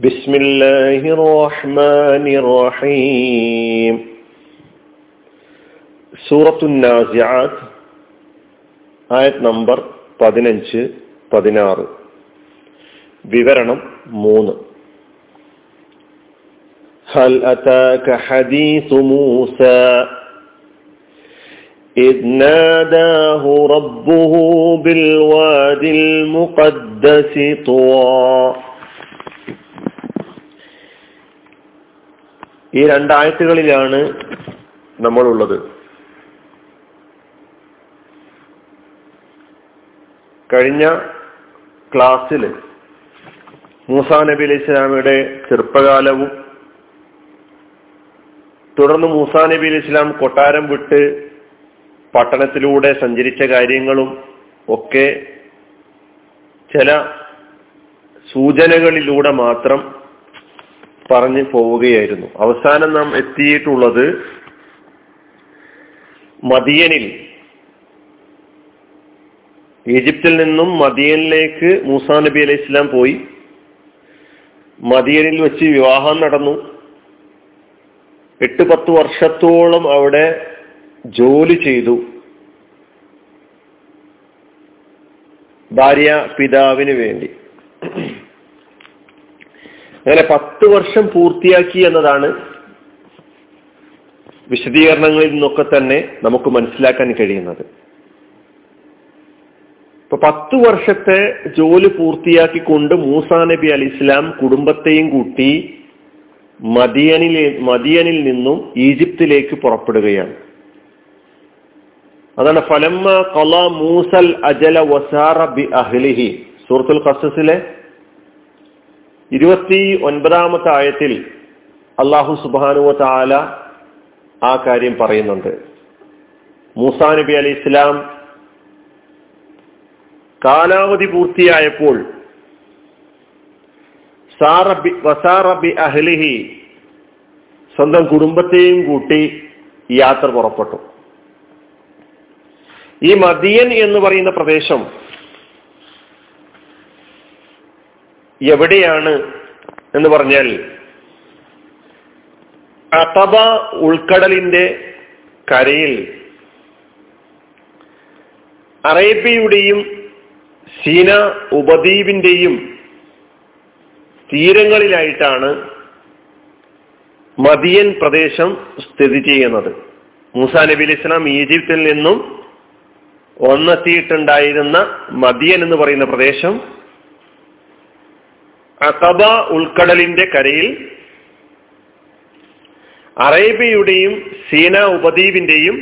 بسم الله الرحمن الرحيم സൂറത്തു നാസിയാത്ത് ആയത് നമ്പർ പതിനഞ്ച് പതിനാറ് വിവരണം മൂന്ന് هل أتاك حديث موسى إذ ناداه ربه بالواد المقدس طوى ഈ രണ്ടായത്തുകളിലാണ് നമ്മളുള്ളത്. കഴിഞ്ഞ ക്ലാസ്സിൽ മൂസാ നബി അലൈഹി ഇസ്ലാമിയുടെ ചെറുപ്പകാലവും തുടർന്ന് മൂസാ നബി അലൈഹി ഇസ്ലാം കൊട്ടാരം വിട്ട് പട്ടണത്തിലൂടെ സഞ്ചരിച്ച കാര്യങ്ങളും ഒക്കെ ചില സൂചനകളിലൂടെ മാത്രം പറഞ്ഞു പോവുകയായിരുന്നു. അവസാനം നാം എത്തിയിട്ടുള്ളത് മദിയനിൽ. ഈജിപ്തിൽ നിന്നും മദിയനിലേക്ക് മൂസാ നബി അലൈഹി ഇസ്ലാം പോയി. മദിയനിൽ വെച്ച് വിവാഹം നടന്നു. എട്ട് പത്ത് വർഷത്തോളം അവിടെ ജോലി ചെയ്തു. ഭാര്യ പിതാവിന് വേണ്ടി. അങ്ങനെ പത്ത് വർഷം പൂർത്തിയാക്കി എന്നതാണ് വിശദീകരണങ്ങളിൽ നിന്നൊക്കെ തന്നെ നമുക്ക് മനസ്സിലാക്കാൻ കഴിയുന്നത്. ഇപ്പൊ പത്ത് വർഷത്തെ ജോലി പൂർത്തിയാക്കിക്കൊണ്ട് മൂസാ നബി അലി ഇസ്ലാം കുടുംബത്തെയും കൂട്ടി മദിയനിലെ മദിയനിൽ നിന്നും ഈജിപ്തിലേക്ക് പുറപ്പെടുകയാണ്. അതാണ് ഫലമ്മ കല മൂസൽ അജല വസാറ ബി അഹ്ലിഹി. സൂറത്തുൽ ഖസസിലെ ഇരുപത്തി ഒൻപതാമത്തെ ആയത്തിൽ അള്ളാഹു സുബാനുവ താല ആ കാര്യം പറയുന്നുണ്ട്. മൂസാ നബി അലി ഇസ്ലാം കാലാവധി പൂർത്തിയായപ്പോൾ അഹ്ലിഹി സ്വന്തം കുടുംബത്തെയും കൂട്ടി യാത്ര പുറപ്പെട്ടു. ഈ മദിയൻ എന്ന് പറയുന്ന പ്രദേശം എവിടെയാണ് എന്ന് പറഞ്ഞാൽ അതബ ഉൾക്കടലിന്റെ കരയിൽ അറേബ്യയുടെയും സീന ഉപദ്വീപിന്റെയും തീരങ്ങളിലായിട്ടാണ് മദിയൻ പ്രദേശം സ്ഥിതി ചെയ്യുന്നത്. മൂസാ നബി അലി ഇസ്ലാം ഈജിപ്തിൽ നിന്നും ഒന്നെത്തിയിട്ടുണ്ടായിരുന്ന മദിയൻ എന്ന് പറയുന്ന പ്രദേശം അസബ ഉൾക്കടലിന്റെ കരയിൽ അറേബ്യയുടെയും സീന ഉപദ്വീപിന്റെയും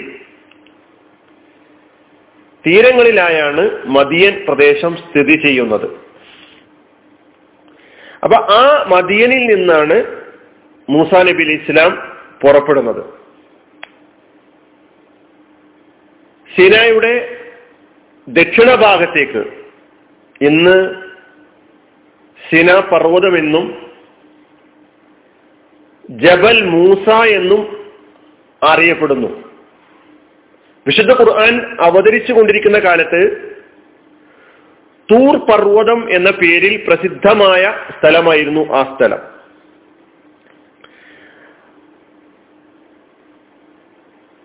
തീരങ്ങളിലായാണ് മദിയൻ പ്രദേശം സ്ഥിതി ചെയ്യുന്നത്. അപ്പൊ ആ മദിയനിൽ നിന്നാണ് മൂസാ നബി അലി ഇസ്ലാം പുറപ്പെടുന്നത്. സീനായുടെ ദക്ഷിണ ഭാഗത്തേക്ക് ഇന്ന് സിന പർവതമെന്നും ജബൽ മൂസ എന്നും അറിയപ്പെടുന്നു. വിശുദ്ധ ഖുർആൻ അവതരിച്ചു കൊണ്ടിരിക്കുന്ന കാലത്ത് തൂർ പർവതം എന്ന പേരിൽ പ്രസിദ്ധമായ സ്ഥലമായിരുന്നു ആ സ്ഥലം.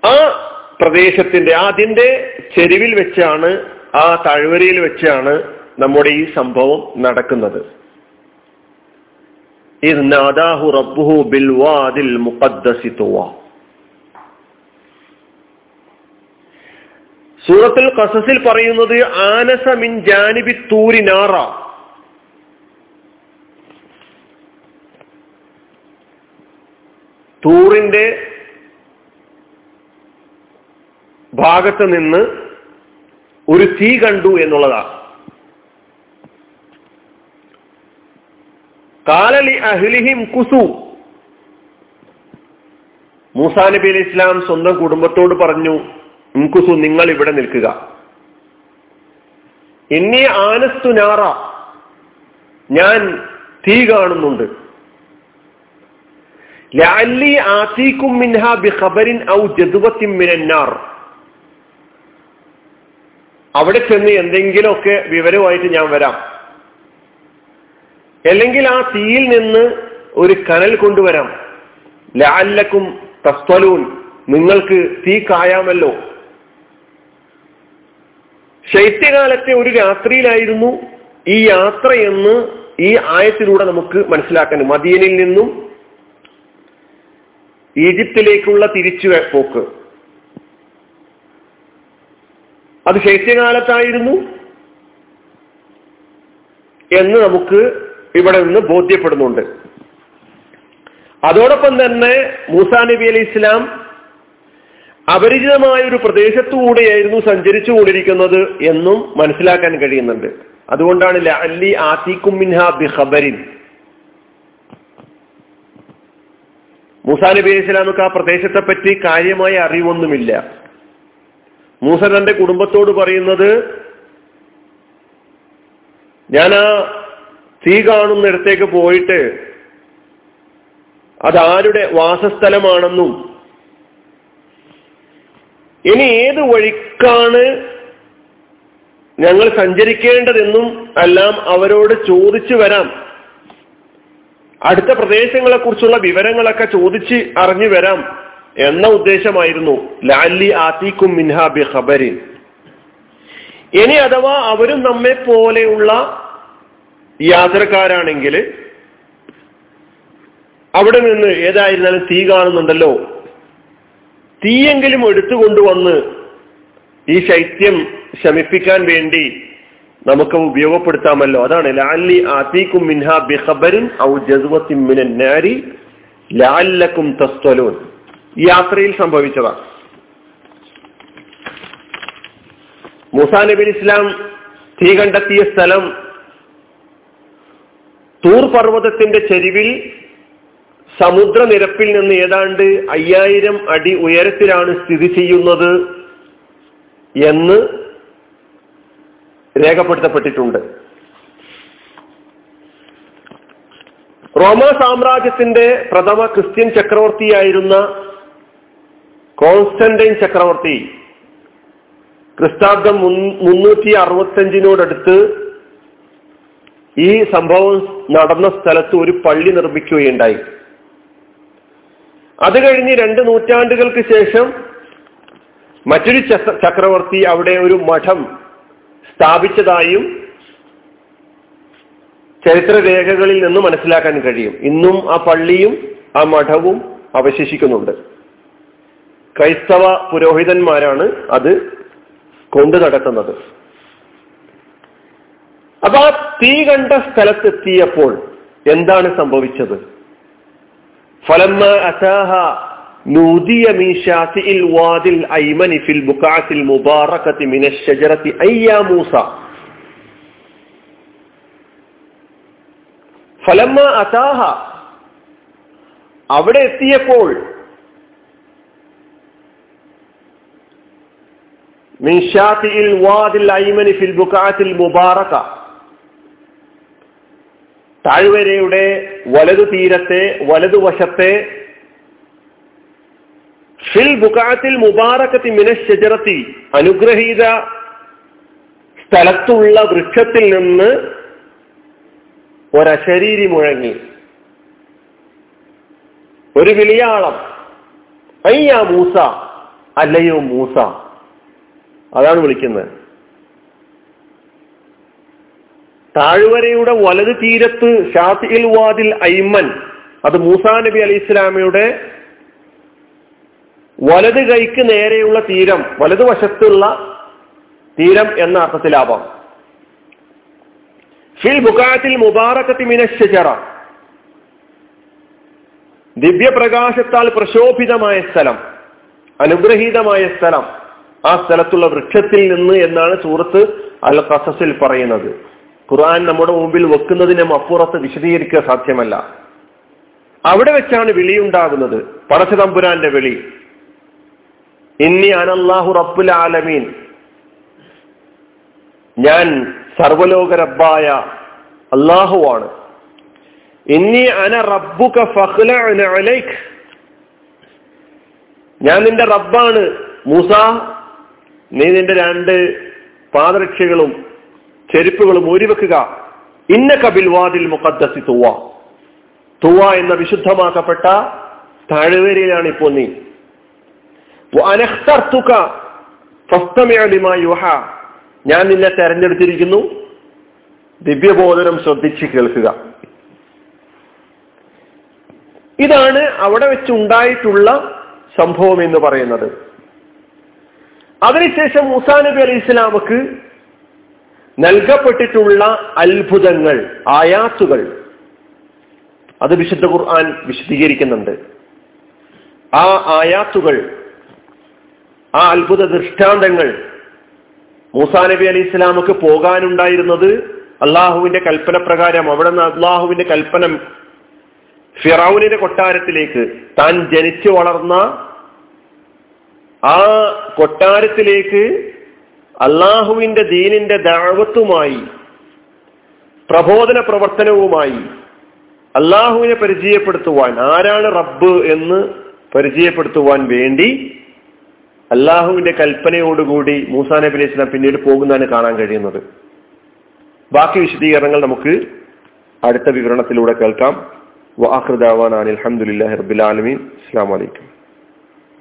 ആ പ്രദേശത്തിന്റെ അതിന്റെ ചെരുവിൽ വെച്ചാണ് ആ താഴ്വരയിൽ വെച്ചാണ് നമ്മുടെ ഈ സംഭവം നടക്കുന്നത്. നാദാഹു റബ്ബുഹു ബിൽ വാദിൽ സൂറത്തുൽ പറയുന്നത് ആനസ മിൻ ജാനിബി തൂരി നാറ. തൂറിന്റെ ഭാഗത്ത് നിന്ന് ഒരു തീ കണ്ടു എന്നുള്ളതാണ്. കാലലി അഹ്ലിഹിം കുസു മൂസാ നബി അലി ഇസ്ലാം സ്വന്തം കുടുംബത്തോട് പറഞ്ഞു ഇൻകുസു നിങ്ങൾ ഇവിടെ നിൽക്കുക. ഇനി ആനസ്തു നാറ. ഞാൻ തീ കാണുന്നുണ്ട്. ഔ മിനന്നാർ അവിടെ ചെന്ന് എന്തെങ്കിലുമൊക്കെ വിവരമായിട്ട് ഞാൻ വരാം. അല്ലെങ്കിൽ ആ തീയിൽ നിന്ന് ഒരു കനൽ കൊണ്ടുവരാം. ലാല്ലക്കും തസ്വലൂൻ നിങ്ങൾക്ക് തീ കായാമല്ലോ. ശൈത്യകാലത്തെ ഒരു രാത്രിയിലായിരുന്നു ഈ യാത്ര എന്ന് ഈ ആയത്തിലൂടെ നമുക്ക് മനസ്സിലാക്കാൻ മദീനിൽ നിന്നും ഈജിപ്തിലേക്കുള്ള തിരിച്ചു പോക്ക്. അത് ശൈത്യകാലത്തായിരുന്നു എന്ന് നമുക്ക് ഇവിടെ നിന്ന് ബോധ്യപ്പെടുന്നുണ്ട്. അതോടൊപ്പം തന്നെ മൂസാ നബി അലി ഇസ്ലാം അപരിചിതമായ ഒരു പ്രദേശത്തുകൂടെയായിരുന്നു സഞ്ചരിച്ചു കൊണ്ടിരിക്കുന്നത് എന്നും മനസ്സിലാക്കാൻ കഴിയുന്നുണ്ട്. അതുകൊണ്ടാണ് അല്ലി ആത്തിക്കും മിൻഹ മൂസാ നബി അലി ഇസ്ലാമുക്ക് ആ പ്രദേശത്തെ പറ്റി കാര്യമായ അറിവൊന്നുമില്ല. മൂസ തന്റെ കുടുംബത്തോട് പറയുന്നത് ഞാൻ ആ തീ കാണുന്നിടത്തേക്ക് പോയിട്ട് അതാരുടെ വാസസ്ഥലമാണെന്നും ഇനി ഏത് വഴിക്കാണ് ഞങ്ങൾ സഞ്ചരിക്കേണ്ടതെന്നും എല്ലാം അവരോട് ചോദിച്ചു വരാം. അടുത്ത പ്രദേശങ്ങളെ കുറിച്ചുള്ള വിവരങ്ങളൊക്കെ ചോദിച്ച് അറിഞ്ഞു വരാം എന്ന ഉദ്ദേശമായിരുന്നു. ലാലി ആത്തിക്കും മിൻഹാബി ഖബരിൻ ഇനി അഥവാ അവരും നമ്മെ പോലെയുള്ള യാത്രക്കാരാണെങ്കിൽ അവിടെ നിന്ന് ഏതായിരുന്നാലും തീ കാണുന്നുണ്ടല്ലോ. തീയെങ്കിലും എടുത്തുകൊണ്ടുവന്ന് ഈ ശൈത്യം ശമിപ്പിക്കാൻ വേണ്ടി നമുക്ക് ഉപയോഗപ്പെടുത്താമല്ലോ. അതാണ് ലാലി ബിഖബരിൻ ഔ ലാലക്കും തസ്വലോൻ യാത്രയിൽ സംഭവിച്ചതാണ് മൂസാ നബി ഇസ്ലാം തീ കണ്ടെത്തിയ സ്ഥലം തൂർ പർവതത്തിന്റെ ചെരിവിൽ സമുദ്രനിരപ്പിൽ നിന്ന് ഏതാണ്ട് അയ്യായിരം അടി ഉയരത്തിലാണ് സ്ഥിതി ചെയ്യുന്നത് എന്ന് രേഖപ്പെടുത്തപ്പെട്ടിട്ടുണ്ട്. റോമ സാമ്രാജ്യത്തിന്റെ പ്രഥമ ക്രിസ്ത്യൻ ചക്രവർത്തിയായിരുന്ന കോൺസ്റ്റന്റൈൻ ചക്രവർത്തി ക്രിസ്താബ്ദം മുന്നൂറ്റി അറുപത്തഞ്ചിനോടടുത്ത് ഈ സംഭവം നടന്ന സ്ഥലത്ത് ഒരു പള്ളി നിർമ്മിക്കുകയുണ്ടായി. അത് കഴിഞ്ഞ് രണ്ട് നൂറ്റാണ്ടുകൾക്ക് ശേഷം മറ്റൊരു ചക്രവർത്തി അവിടെ ഒരു മഠം സ്ഥാപിച്ചതായും ചരിത്രരേഖകളിൽ നിന്ന് മനസ്സിലാക്കാൻ കഴിയും. ഇന്നും ആ പള്ളിയും ആ മഠവും അവശേഷിക്കുന്നുണ്ട്. ക്രൈസ്തവ പുരോഹിതന്മാരാണ് അത് കൊണ്ടു നടക്കുന്നത് അപ്പൊ ആ തീ കണ്ട സ്ഥലത്തെത്തിയപ്പോൾ എന്താണ് സംഭവിച്ചത് ഫലമ്മ അസാഹ نودي من شاطئ الوادي الأيمن في البقعة المباركة من الشجرة أي يا موسى ഫലമ്മ അതാഹ അവിടെ എത്തിയപ്പോൾ മിൻഷാത്തിൽ വാദിൽ ഐമനി ഫിൽ ബുക്കാത്തിൽ മുബാറക താഴ്വരയുടെ വലതു തീരത്തെ വലതുവശത്തെ ഫിൽ ബുക്കാത്തിൽ മുബാറക്കത്തി മിനശ്ചരത്തി അനുഗ്രഹീത സ്ഥലത്തുള്ള വൃക്ഷത്തിൽ നിന്ന് ഒരശരീരി മുഴങ്ങി. ഒരു വിളിയാളം. അയ്യാ മൂസ അല്ലയോ മൂസ? അതാണ് വിളിക്കുന്നത്. താഴ്വരയുടെ വലത് തീരത്ത് ഷാത്തിൽ വാദിൽ ഐമൻ അത് മൂസാ നബി അലി ഇസ്ലാമയുടെ വലത് കൈക്ക് നേരെയുള്ള തീരം വലതുവശത്തുള്ള തീരം എന്ന അർത്ഥത്തിലാവാം. ഫിൽ ബുക്കാത്തിൽ മുബാറക്കത്തി മിനശജറ ദിവ്യപ്രകാശത്താൽ പ്രശോഭിതമായ സ്ഥലം അനുഗ്രഹീതമായ സ്ഥലം ആ സ്ഥലത്തുള്ള വൃക്ഷത്തിൽ നിന്ന് എന്നാണ് സൂറത്ത് അൽ കസസിൽ പറയുന്നത്. ഖുർആൻ നമ്മുടെ മുമ്പിൽ വെക്കുന്നതിനും അപ്പുറത്ത് വിശദീകരിക്കുക സാധ്യമല്ല. അവിടെ വെച്ചാണ് വിളിയുണ്ടാകുന്നത്. പടച്ചതമ്പുരാന്റെ വിളി. ഇന്നി അനല്ലാഹു റബ്ബുൽ ആലമീൻ. ഞാൻ സർവലോക റബ്ബായ അള്ളാഹുവാണ് ഇന്നി അന റബ്ബുക അലൈക്. ഞാൻ നിന്റെ റബ്ബാണ്. മൂസ നീ നിന്റെ രണ്ട് പാദരക്ഷകളും ചെരുപ്പുകളും ഊരിവെക്കുക. ഇന്ന കബിൽവാദിൽ മുഖദ്ദസി തുവ. തുവ എന്ന വിശുദ്ധമാക്കപ്പെട്ട താഴ്വരയിലാണ് ഇപ്പോൾ നീ. ഞാൻ നിന്നെ തെരഞ്ഞെടുത്തിരിക്കുന്നു. ദിവ്യബോധനം ശ്രദ്ധിച്ച് കേൾക്കുക. ഇതാണ് അവിടെ വെച്ച് ഉണ്ടായിട്ടുള്ള സംഭവം എന്ന് പറയുന്നത്. അതിനുശേഷം മുസാ നബി അലൈഹി ഇസ്ലാമക്ക് നൽകപ്പെട്ടിട്ടുള്ള അത്ഭുതങ്ങൾ ആയാത്തുകൾ അത് വിശുദ്ധ ഖുർആൻ വിശദീകരിക്കുന്നുണ്ട്. ആ ആയാത്തുകൾ ആ അത്ഭുത ദൃഷ്ടാന്തങ്ങൾ മൂസാ നബി അലി ഇസ്ലാമക്ക് പോകാനുണ്ടായിരുന്നത് അള്ളാഹുവിന്റെ കൽപ്പന പ്രകാരം അവിടെ നിന്ന് അള്ളാഹുവിന്റെ കൽപ്പന ഫിറൌനിന്റെ കൊട്ടാരത്തിലേക്ക് താൻ ജനിച്ചു വളർന്ന ആ കൊട്ടാരത്തിലേക്ക് അള്ളാഹുവിന്റെ ദീനിന്റെ ദാവത്തുമായി പ്രബോധന പ്രവർത്തനവുമായി അള്ളാഹുവിനെ പരിചയപ്പെടുത്തുവാൻ ആരാണ് റബ്ബ് എന്ന് പരിചയപ്പെടുത്തുവാൻ വേണ്ടി അള്ളാഹുവിന്റെ കൽപ്പനയോടുകൂടി മൂസാ നബി അലൈഹി സ്വലാം പിന്നീട് പോകുന്നതാണ് കാണാൻ കഴിയുന്നത്. ബാക്കി വിശദീകരണങ്ങൾ നമുക്ക് അടുത്ത വിവരണത്തിലൂടെ കേൾക്കാം. വാഹൃദാവാൻ അലഹമുല്ലാ റബുലാലമീൻ അസ്സാം വലൈക്കും